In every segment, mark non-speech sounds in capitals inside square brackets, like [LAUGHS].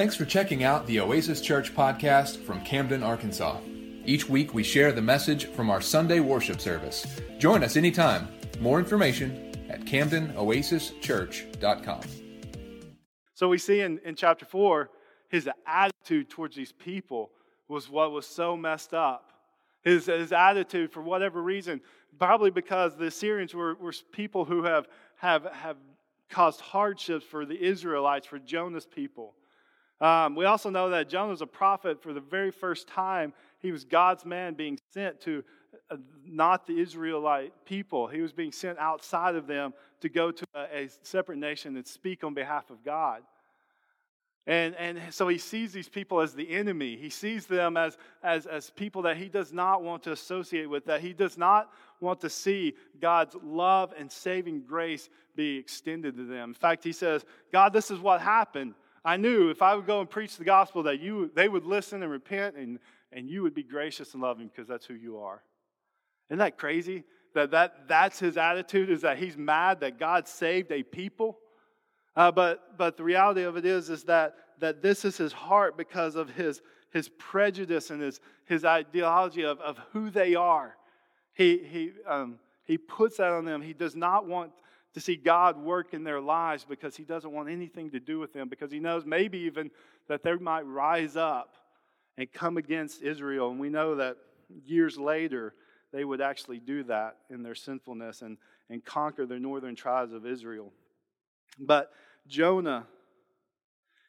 Thanks for checking out the Oasis Church podcast from Camden, Arkansas. Each week we share the message from our Sunday worship service. Join us anytime. More information at CamdenOasisChurch.com. So we see in, in chapter 4, his attitude towards these people was what was so messed up. His, his attitude, for whatever reason, probably because the Assyrians were, were people who have, have, have caused hardships for the Israelites, for Jonah's people. Um, we also know that Jonah was a prophet for the very first time. He was God's man being sent to uh, not the Israelite people. He was being sent outside of them to go to a, a separate nation and speak on behalf of God. And, and so he sees these people as the enemy. He sees them as, as, as people that he does not want to associate with, that he does not want to see God's love and saving grace be extended to them. In fact, he says, God, this is what happened. I knew if I would go and preach the gospel that you, they would listen and repent and, and you would be gracious and loving because that's who you are. Isn't that crazy? That, that that's his attitude is that he's mad that God saved a people. Uh, but, but the reality of it is, is that, that this is his heart because of his, his prejudice and his, his ideology of, of who they are. He, he, um, he puts that on them. He does not want to see God work in their lives because he doesn't want anything to do with them, because he knows maybe even that they might rise up and come against Israel. And we know that years later, they would actually do that in their sinfulness and, and conquer the northern tribes of Israel. But Jonah,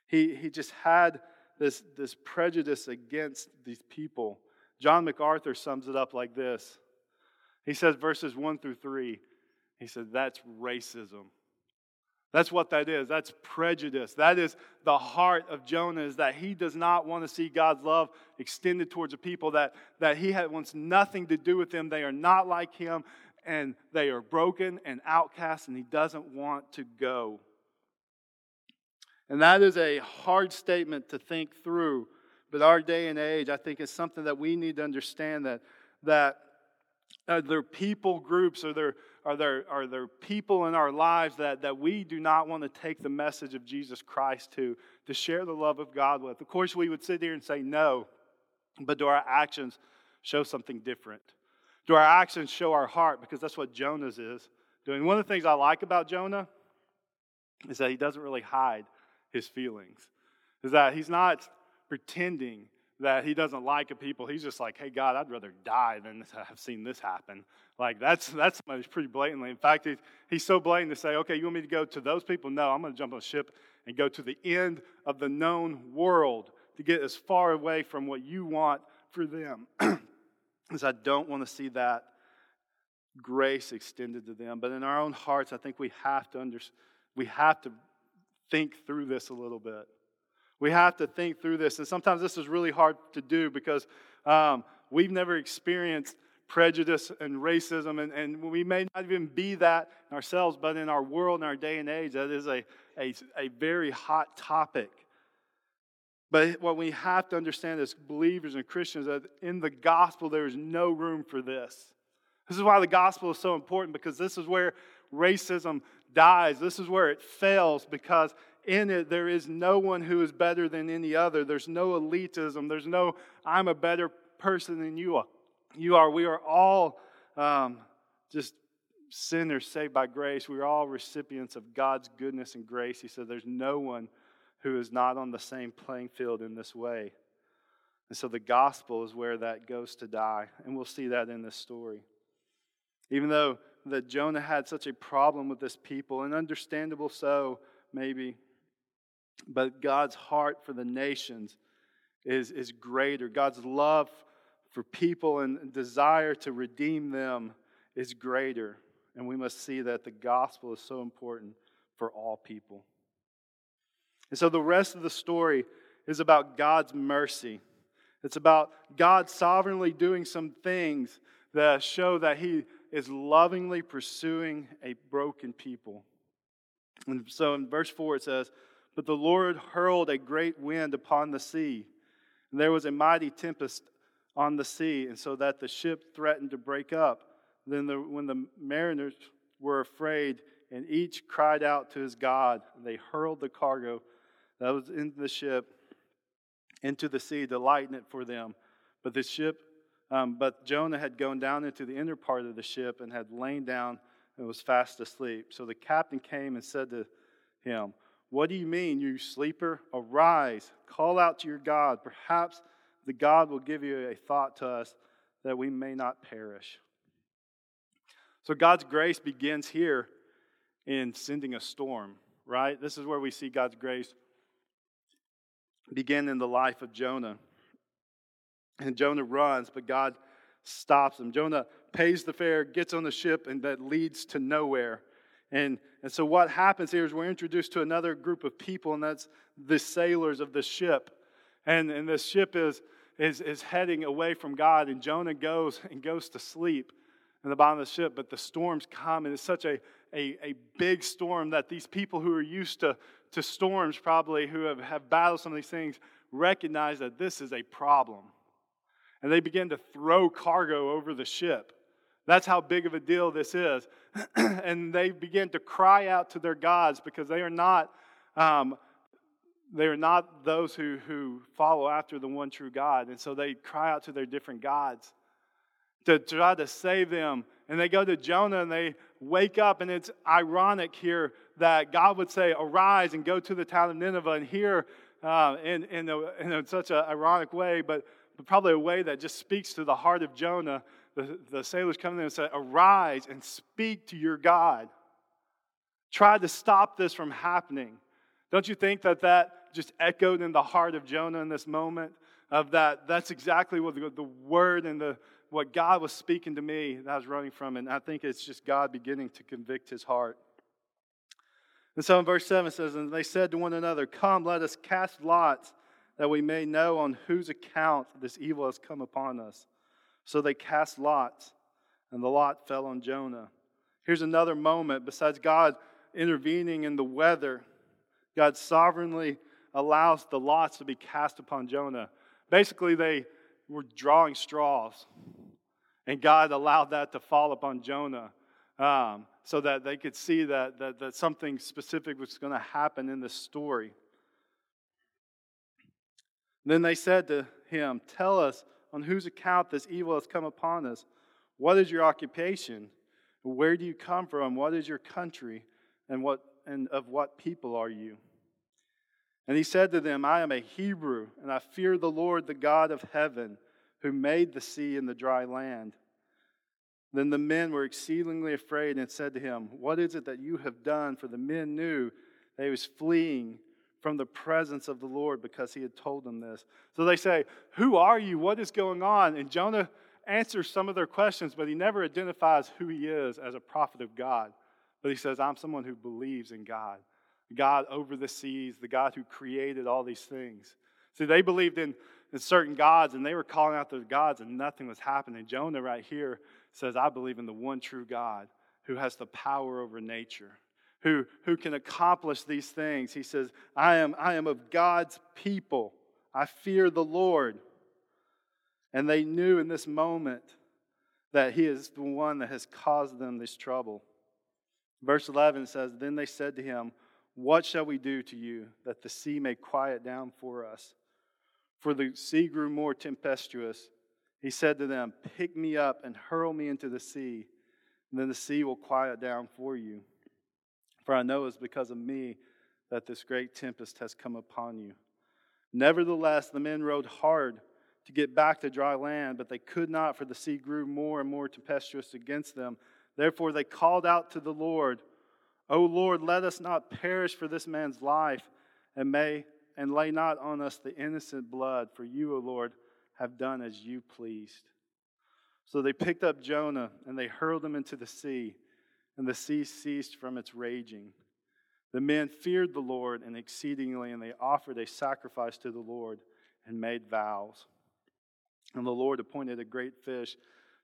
he, he just had this, this prejudice against these people. John MacArthur sums it up like this. He says, verses 1 through 3 he said, That's racism. That's what that is. That's prejudice. That is the heart of Jonah, is that he does not want to see God's love extended towards a people that, that he had, wants nothing to do with them. They are not like him, and they are broken and outcast, and he doesn't want to go. And that is a hard statement to think through. But our day and age, I think, is something that we need to understand that, that uh, there people groups or there are there, are there people in our lives that, that we do not want to take the message of Jesus Christ to, to share the love of God with? Of course, we would sit here and say no, but do our actions show something different? Do our actions show our heart? Because that's what Jonah's is doing. One of the things I like about Jonah is that he doesn't really hide his feelings, is that he's not pretending that he doesn't like a people. He's just like, hey, God, I'd rather die than [LAUGHS] have seen this happen. Like, that's, that's pretty blatantly. In fact, he's, he's so blatant to say, okay, you want me to go to those people? No, I'm going to jump on a ship and go to the end of the known world to get as far away from what you want for them. [CLEARS THROAT] Because I don't want to see that grace extended to them. But in our own hearts, I think we have to under, we have to think through this a little bit. We have to think through this. And sometimes this is really hard to do because um, we've never experienced prejudice and racism, and, and we may not even be that ourselves, but in our world, in our day and age, that is a, a, a very hot topic. But what we have to understand as believers and Christians that in the gospel, there is no room for this. This is why the gospel is so important because this is where racism dies. This is where it fails because in it, there is no one who is better than any other. There's no elitism. There's no, I'm a better person than you are. You are. We are all um, just sinners saved by grace. We are all recipients of God's goodness and grace. He said, There's no one who is not on the same playing field in this way. And so the gospel is where that goes to die. And we'll see that in this story. Even though that Jonah had such a problem with this people, and understandable so, maybe, but God's heart for the nations is, is greater. God's love for people and desire to redeem them is greater. And we must see that the gospel is so important for all people. And so the rest of the story is about God's mercy. It's about God sovereignly doing some things that show that He is lovingly pursuing a broken people. And so in verse 4 it says, but the Lord hurled a great wind upon the sea, and there was a mighty tempest on the sea, and so that the ship threatened to break up. Then, the, when the mariners were afraid, and each cried out to his God, they hurled the cargo that was in the ship into the sea to lighten it for them. But the ship, um, but Jonah had gone down into the inner part of the ship and had lain down and was fast asleep. So the captain came and said to him, What do you mean, you sleeper? Arise, call out to your God. Perhaps the God will give you a thought to us that we may not perish. So God's grace begins here in sending a storm, right? This is where we see God's grace begin in the life of Jonah. And Jonah runs, but God stops him. Jonah pays the fare, gets on the ship, and that leads to nowhere. And, and so, what happens here is we're introduced to another group of people, and that's the sailors of the ship. And, and the ship is, is, is heading away from God, and Jonah goes and goes to sleep in the bottom of the ship. But the storms come, and it's such a, a, a big storm that these people who are used to, to storms, probably who have, have battled some of these things, recognize that this is a problem. And they begin to throw cargo over the ship. That's how big of a deal this is. [CLEARS THROAT] and they begin to cry out to their gods because they are not, um, they are not those who, who follow after the one true God. And so they cry out to their different gods to try to save them. And they go to Jonah and they wake up. And it's ironic here that God would say, Arise and go to the town of Nineveh. And here, uh, in, in, a, in such an ironic way, but, but probably a way that just speaks to the heart of Jonah the, the sailors come in and say, Arise and speak to your God. Try to stop this from happening. Don't you think that that just echoed in the heart of Jonah in this moment? Of that, that's exactly what the, the word and the, what God was speaking to me that I was running from. And I think it's just God beginning to convict his heart. And so in verse 7 it says, And they said to one another, Come, let us cast lots that we may know on whose account this evil has come upon us. So they cast lots, and the lot fell on Jonah. Here's another moment besides God intervening in the weather, God sovereignly allows the lots to be cast upon Jonah. Basically, they were drawing straws, and God allowed that to fall upon Jonah um, so that they could see that, that, that something specific was going to happen in this story. Then they said to him, Tell us on whose account this evil has come upon us. What is your occupation? Where do you come from? What is your country? And, what, and of what people are you? And he said to them, I am a Hebrew, and I fear the Lord, the God of heaven, who made the sea and the dry land. Then the men were exceedingly afraid and said to him, What is it that you have done? For the men knew that he was fleeing from the presence of the Lord because he had told them this. So they say, Who are you? What is going on? And Jonah answers some of their questions, but he never identifies who he is as a prophet of God. But he says, I'm someone who believes in God, God over the seas, the God who created all these things. See, they believed in, in certain gods and they were calling out those gods and nothing was happening. Jonah, right here, says, I believe in the one true God who has the power over nature who, who can accomplish these things. He says, I am, I am of God's people. I fear the Lord. And they knew in this moment that He is the one that has caused them this trouble. Verse 11 says, Then they said to him, What shall we do to you that the sea may quiet down for us? For the sea grew more tempestuous. He said to them, Pick me up and hurl me into the sea, and then the sea will quiet down for you. For I know it's because of me that this great tempest has come upon you. Nevertheless, the men rowed hard to get back to dry land, but they could not, for the sea grew more and more tempestuous against them. Therefore, they called out to the Lord, O Lord, let us not perish for this man's life, and may and lay not on us the innocent blood, for you, O Lord, have done as you pleased. So they picked up Jonah and they hurled him into the sea and the sea ceased from its raging. The men feared the Lord and exceedingly, and they offered a sacrifice to the Lord and made vows. And the Lord appointed a great fish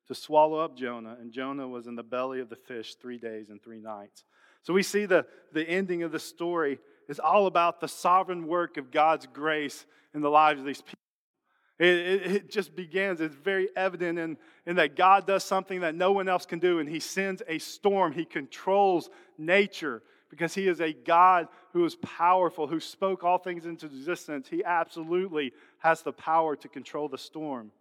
to swallow up Jonah, and Jonah was in the belly of the fish three days and three nights. So we see the, the ending of the story is all about the sovereign work of God's grace in the lives of these people. It, it, it, just begins, it's very evident in, in that God does something that no one else can do, and He sends a storm. He controls nature, because he is a God who is powerful, who spoke all things into existence. He absolutely has the power to control the storm.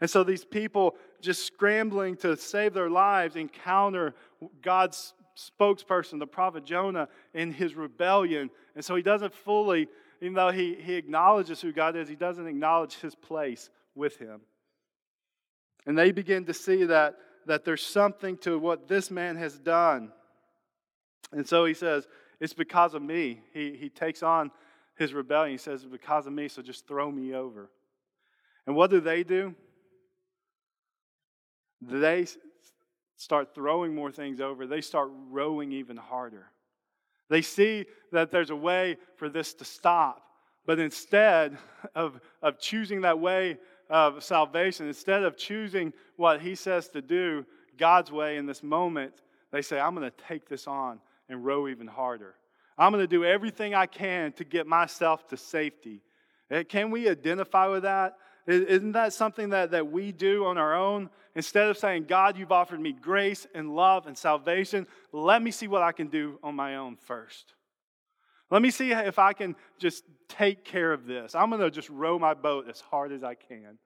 And so these people just scrambling to save their lives encounter God's spokesperson, the prophet Jonah, in his rebellion. And so he doesn't fully, even though he, he acknowledges who God is, he doesn't acknowledge his place with him. And they begin to see that, that there's something to what this man has done. And so he says, It's because of me. He, he takes on his rebellion. He says, It's because of me, so just throw me over. And what do they do? They start throwing more things over, they start rowing even harder. They see that there's a way for this to stop, but instead of, of choosing that way of salvation, instead of choosing what he says to do, God's way in this moment, they say, I'm going to take this on and row even harder. I'm going to do everything I can to get myself to safety. Eh, can we identify with that? Isn't that something that, that we do on our own? Instead of saying, God, you've offered me grace and love and salvation, let me see what I can do on my own first. Let me see if I can just take care of this. I'm going to just row my boat as hard as I can.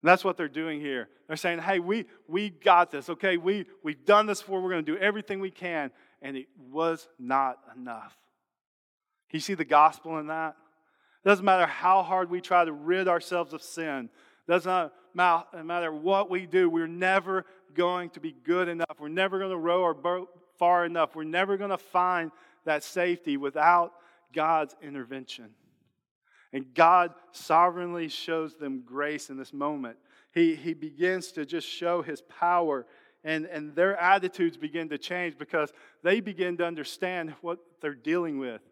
And that's what they're doing here. They're saying, hey, we, we got this, okay? We, we've done this before. We're going to do everything we can. And it was not enough. Can you see the gospel in that? Doesn't matter how hard we try to rid ourselves of sin. Doesn't matter what we do. We're never going to be good enough. We're never going to row our boat far enough. We're never going to find that safety without God's intervention. And God sovereignly shows them grace in this moment. He, he begins to just show his power, and, and their attitudes begin to change because they begin to understand what they're dealing with.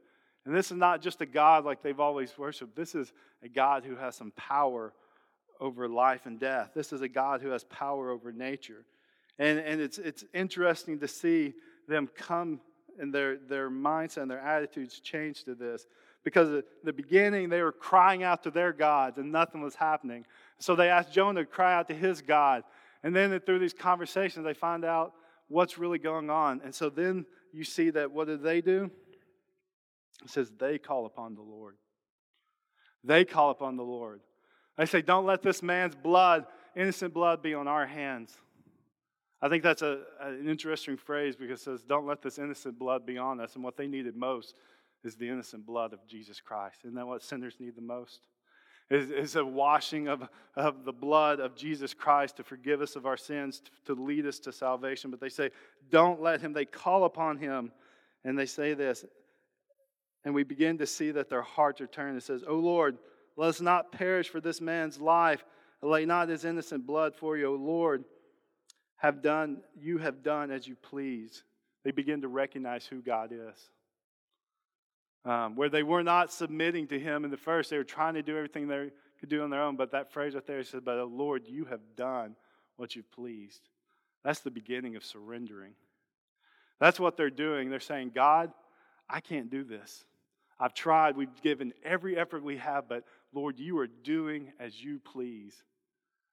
And this is not just a God like they've always worshiped. This is a God who has some power over life and death. This is a God who has power over nature. And, and it's, it's interesting to see them come and their, their mindset and their attitudes change to this. Because at the beginning, they were crying out to their gods and nothing was happening. So they asked Jonah to cry out to his God. And then through these conversations, they find out what's really going on. And so then you see that what did they do? It says they call upon the Lord. They call upon the Lord. They say, Don't let this man's blood, innocent blood, be on our hands. I think that's a, an interesting phrase because it says, Don't let this innocent blood be on us. And what they needed most is the innocent blood of Jesus Christ. Isn't that what sinners need the most? Is, a washing of, of the blood of Jesus Christ to forgive us of our sins, to, to lead us to salvation. But they say, Don't let him. They call upon him and they say this and we begin to see that their hearts are turned. It says, O Lord, let us not perish for this man's life. Lay not his innocent blood for you, O Lord. Have done, you have done as you please. They begin to recognize who God is. Um, where they were not submitting to him in the first, they were trying to do everything they could do on their own. But that phrase right there says, But, O Lord, you have done what you've pleased. That's the beginning of surrendering. That's what they're doing. They're saying, God, I can't do this. I've tried, we've given every effort we have, but Lord, you are doing as you please.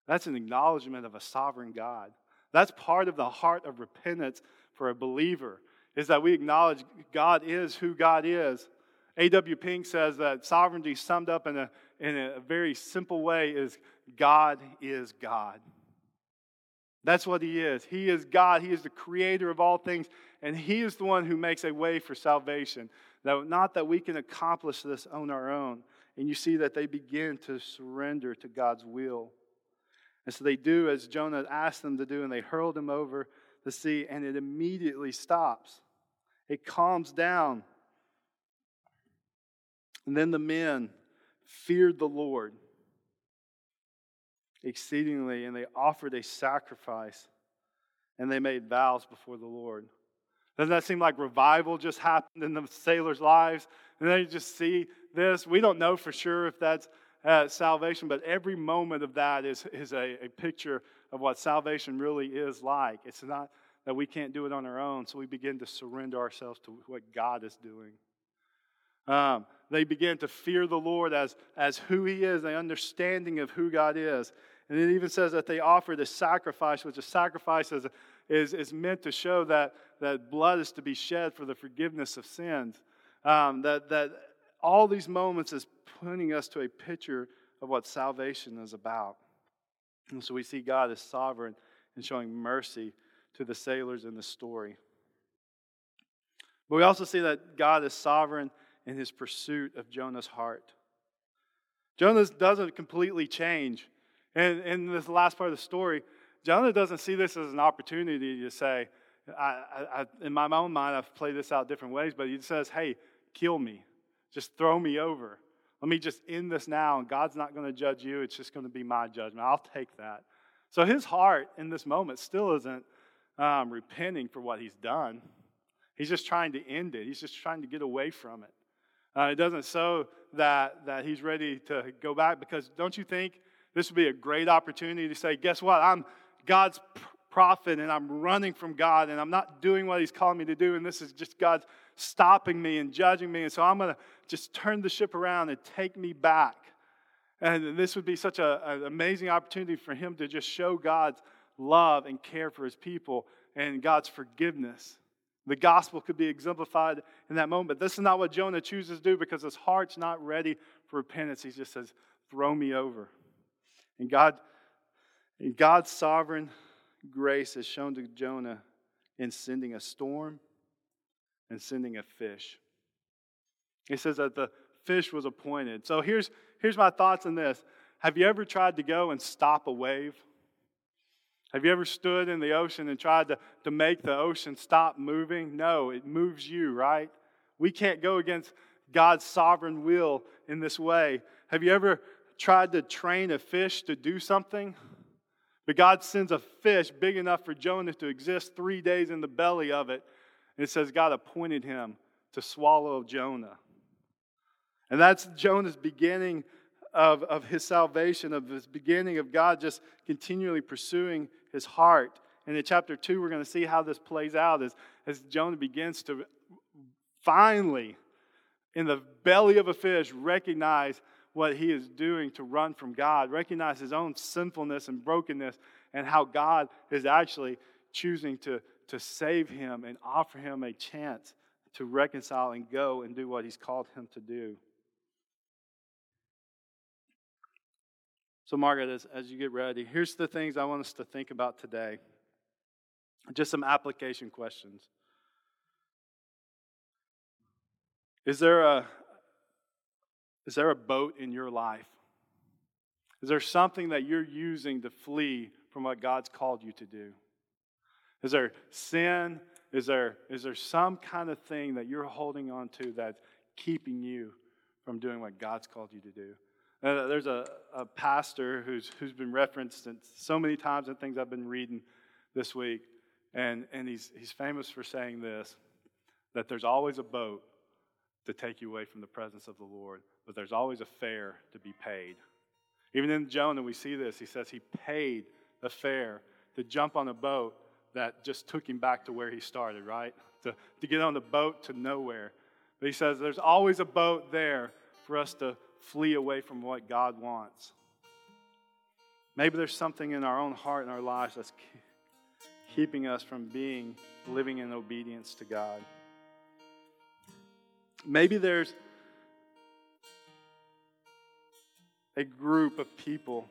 That's an acknowledgement of a sovereign God. That's part of the heart of repentance for a believer, is that we acknowledge God is who God is. A.W. Pink says that sovereignty, summed up in a, in a very simple way, is God is God. That's what He is. He is God. He is the creator of all things, and He is the one who makes a way for salvation. That, not that we can accomplish this on our own. And you see that they begin to surrender to God's will. And so they do as Jonah asked them to do, and they hurled him over the sea, and it immediately stops. It calms down. And then the men feared the Lord exceedingly, and they offered a sacrifice, and they made vows before the Lord. Doesn't that seem like revival just happened in the sailors' lives? And they just see this. We don't know for sure if that's uh, salvation, but every moment of that is, is a, a picture of what salvation really is like. It's not that we can't do it on our own, so we begin to surrender ourselves to what God is doing. Um, they begin to fear the Lord as, as who He is, the understanding of who God is. And it even says that they offered a sacrifice, which a sacrifice is is, is meant to show that, that blood is to be shed for the forgiveness of sins. Um, that, that all these moments is pointing us to a picture of what salvation is about. And so we see God as sovereign and showing mercy to the sailors in the story. But we also see that God is sovereign in his pursuit of Jonah's heart. Jonah doesn't completely change. And in this last part of the story, Jonah doesn't see this as an opportunity to say, I, I, in my own mind, I've played this out different ways, but he says, hey, kill me. Just throw me over. Let me just end this now, and God's not going to judge you. It's just going to be my judgment. I'll take that. So his heart in this moment still isn't um, repenting for what he's done. He's just trying to end it. He's just trying to get away from it. Uh, it doesn't show that, that he's ready to go back because don't you think this would be a great opportunity to say, guess what? I'm God's prophet and I'm running from God and I'm not doing what he's calling me to do, and this is just God stopping me and judging me. And so I'm going to just turn the ship around and take me back. And this would be such a, an amazing opportunity for him to just show God's love and care for his people and God's forgiveness. The gospel could be exemplified in that moment. But this is not what Jonah chooses to do because his heart's not ready for repentance. He just says, Throw me over. And God, and God's sovereign grace is shown to Jonah in sending a storm and sending a fish. He says that the fish was appointed. So here's, here's my thoughts on this. Have you ever tried to go and stop a wave? Have you ever stood in the ocean and tried to, to make the ocean stop moving? No, it moves you, right? We can't go against God's sovereign will in this way. Have you ever tried to train a fish to do something? But God sends a fish big enough for Jonah to exist three days in the belly of it. And it says God appointed him to swallow Jonah. And that's Jonah's beginning of, of his salvation, of his beginning of God just continually pursuing his heart. And in chapter 2, we're going to see how this plays out as, as Jonah begins to finally, in the belly of a fish, recognize what he is doing to run from God, recognize his own sinfulness and brokenness, and how God is actually choosing to, to save him and offer him a chance to reconcile and go and do what he's called him to do. So, Margaret, as, as you get ready, here's the things I want us to think about today. Just some application questions. Is there a, is there a boat in your life? Is there something that you're using to flee from what God's called you to do? Is there sin? Is there, is there some kind of thing that you're holding on to that's keeping you from doing what God's called you to do? Uh, there's a, a pastor who's, who's been referenced so many times in things I've been reading this week, and, and he's, he's famous for saying this that there's always a boat to take you away from the presence of the Lord, but there's always a fare to be paid. Even in Jonah, we see this. He says he paid the fare to jump on a boat that just took him back to where he started, right? To, to get on the boat to nowhere. But he says there's always a boat there for us to flee away from what God wants. Maybe there's something in our own heart and our lives that's keeping us from being living in obedience to God. Maybe there's a group of people.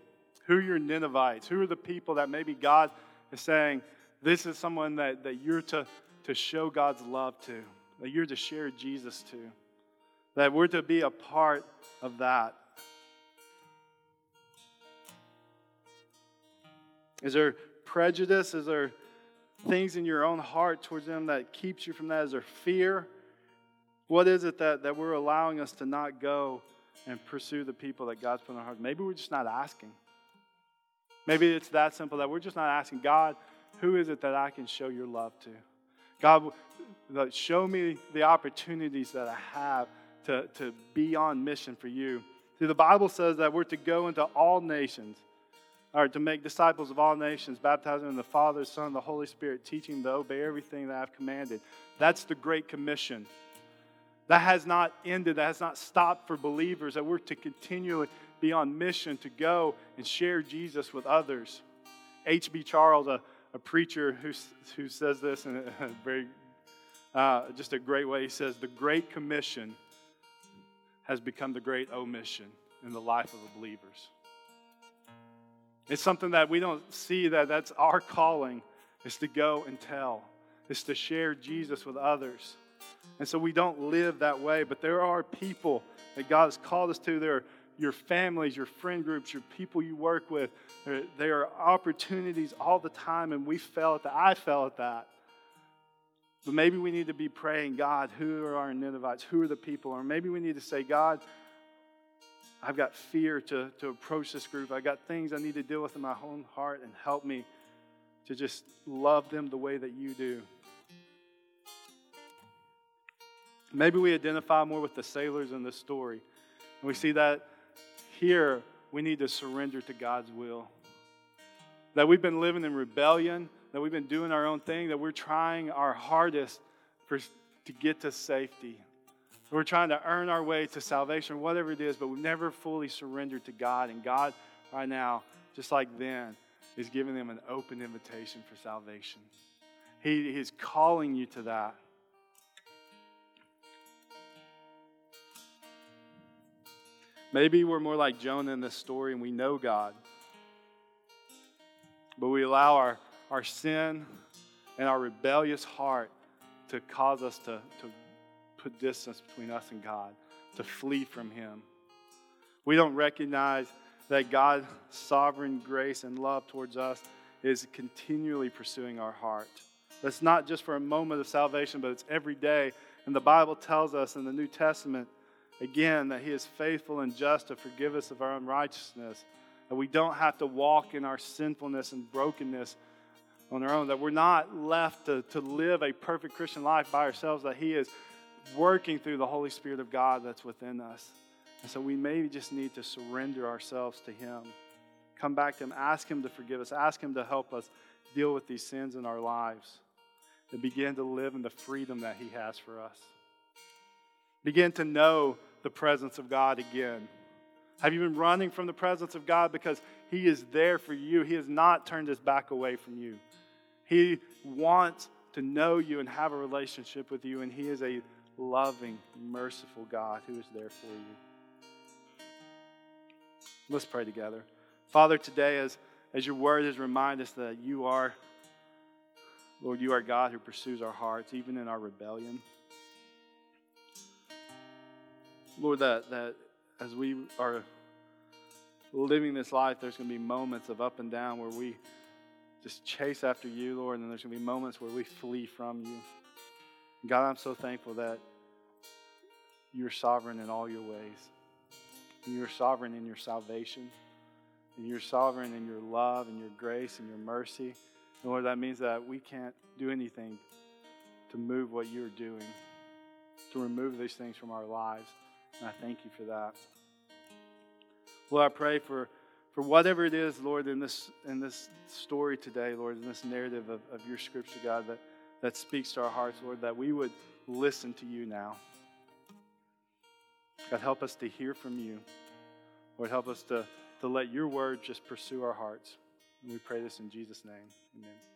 Who are your Ninevites? Who are the people that maybe God is saying, this is someone that, that you're to, to show God's love to, that you're to share Jesus to? That we're to be a part of that. Is there prejudice? Is there things in your own heart towards them that keeps you from that? Is there fear? What is it that, that we're allowing us to not go and pursue the people that God's put in our hearts? Maybe we're just not asking. Maybe it's that simple that we're just not asking God, who is it that I can show your love to? God, show me the opportunities that I have to, to be on mission for you. See, the Bible says that we're to go into all nations, or to make disciples of all nations, baptizing in the Father, Son, and the Holy Spirit, teaching to obey everything that I've commanded. That's the Great Commission. That has not ended, that has not stopped for believers, that we're to continually be on mission to go and share Jesus with others. H.B. Charles, a, a preacher who, who says this in [LAUGHS] a very, uh, just a great way. He says, The Great Commission has become the great omission in the life of the believers. It's something that we don't see that that's our calling is to go and tell, is to share Jesus with others. And so we don't live that way, but there are people that God has called us to. There are your families, your friend groups, your people you work with. There, there are opportunities all the time, and we fell at that. I fell at that. But maybe we need to be praying, God, who are our Ninevites? Who are the people? Or maybe we need to say, God, I've got fear to, to approach this group. I've got things I need to deal with in my own heart, and help me to just love them the way that you do. Maybe we identify more with the sailors in this story. And we see that here we need to surrender to God's will. That we've been living in rebellion, that we've been doing our own thing, that we're trying our hardest for, to get to safety. We're trying to earn our way to salvation, whatever it is, but we've never fully surrendered to God. And God, right now, just like then, is giving them an open invitation for salvation. He is calling you to that. Maybe we're more like Jonah in this story and we know God. But we allow our, our sin and our rebellious heart to cause us to, to put distance between us and God, to flee from Him. We don't recognize that God's sovereign grace and love towards us is continually pursuing our heart. That's not just for a moment of salvation, but it's every day. And the Bible tells us in the New Testament again that He is faithful and just to forgive us of our unrighteousness. That we don't have to walk in our sinfulness and brokenness on our own. That we're not left to, to live a perfect Christian life by ourselves. That He is working through the Holy Spirit of God that's within us. And so we maybe just need to surrender ourselves to Him. Come back to Him, ask Him to forgive us, ask Him to help us deal with these sins in our lives, and begin to live in the freedom that He has for us. Begin to know the presence of God again? Have you been running from the presence of God because He is there for you? He has not turned His back away from you. He wants to know you and have a relationship with you, and He is a loving, merciful God who is there for you. Let's pray together. Father, today, as, as your word has reminded us that you are, Lord, you are God who pursues our hearts, even in our rebellion. Lord, that, that as we are living this life, there's going to be moments of up and down where we just chase after you, Lord, and then there's going to be moments where we flee from you. God, I'm so thankful that you're sovereign in all your ways. You're sovereign in your salvation, and you're sovereign in your love and your grace and your mercy. And Lord, that means that we can't do anything to move what you're doing, to remove these things from our lives. And I thank you for that. Lord, I pray for, for whatever it is, Lord, in this, in this story today, Lord, in this narrative of, of your scripture, God, that, that speaks to our hearts, Lord, that we would listen to you now. God, help us to hear from you. Lord, help us to, to let your word just pursue our hearts. And we pray this in Jesus' name. Amen.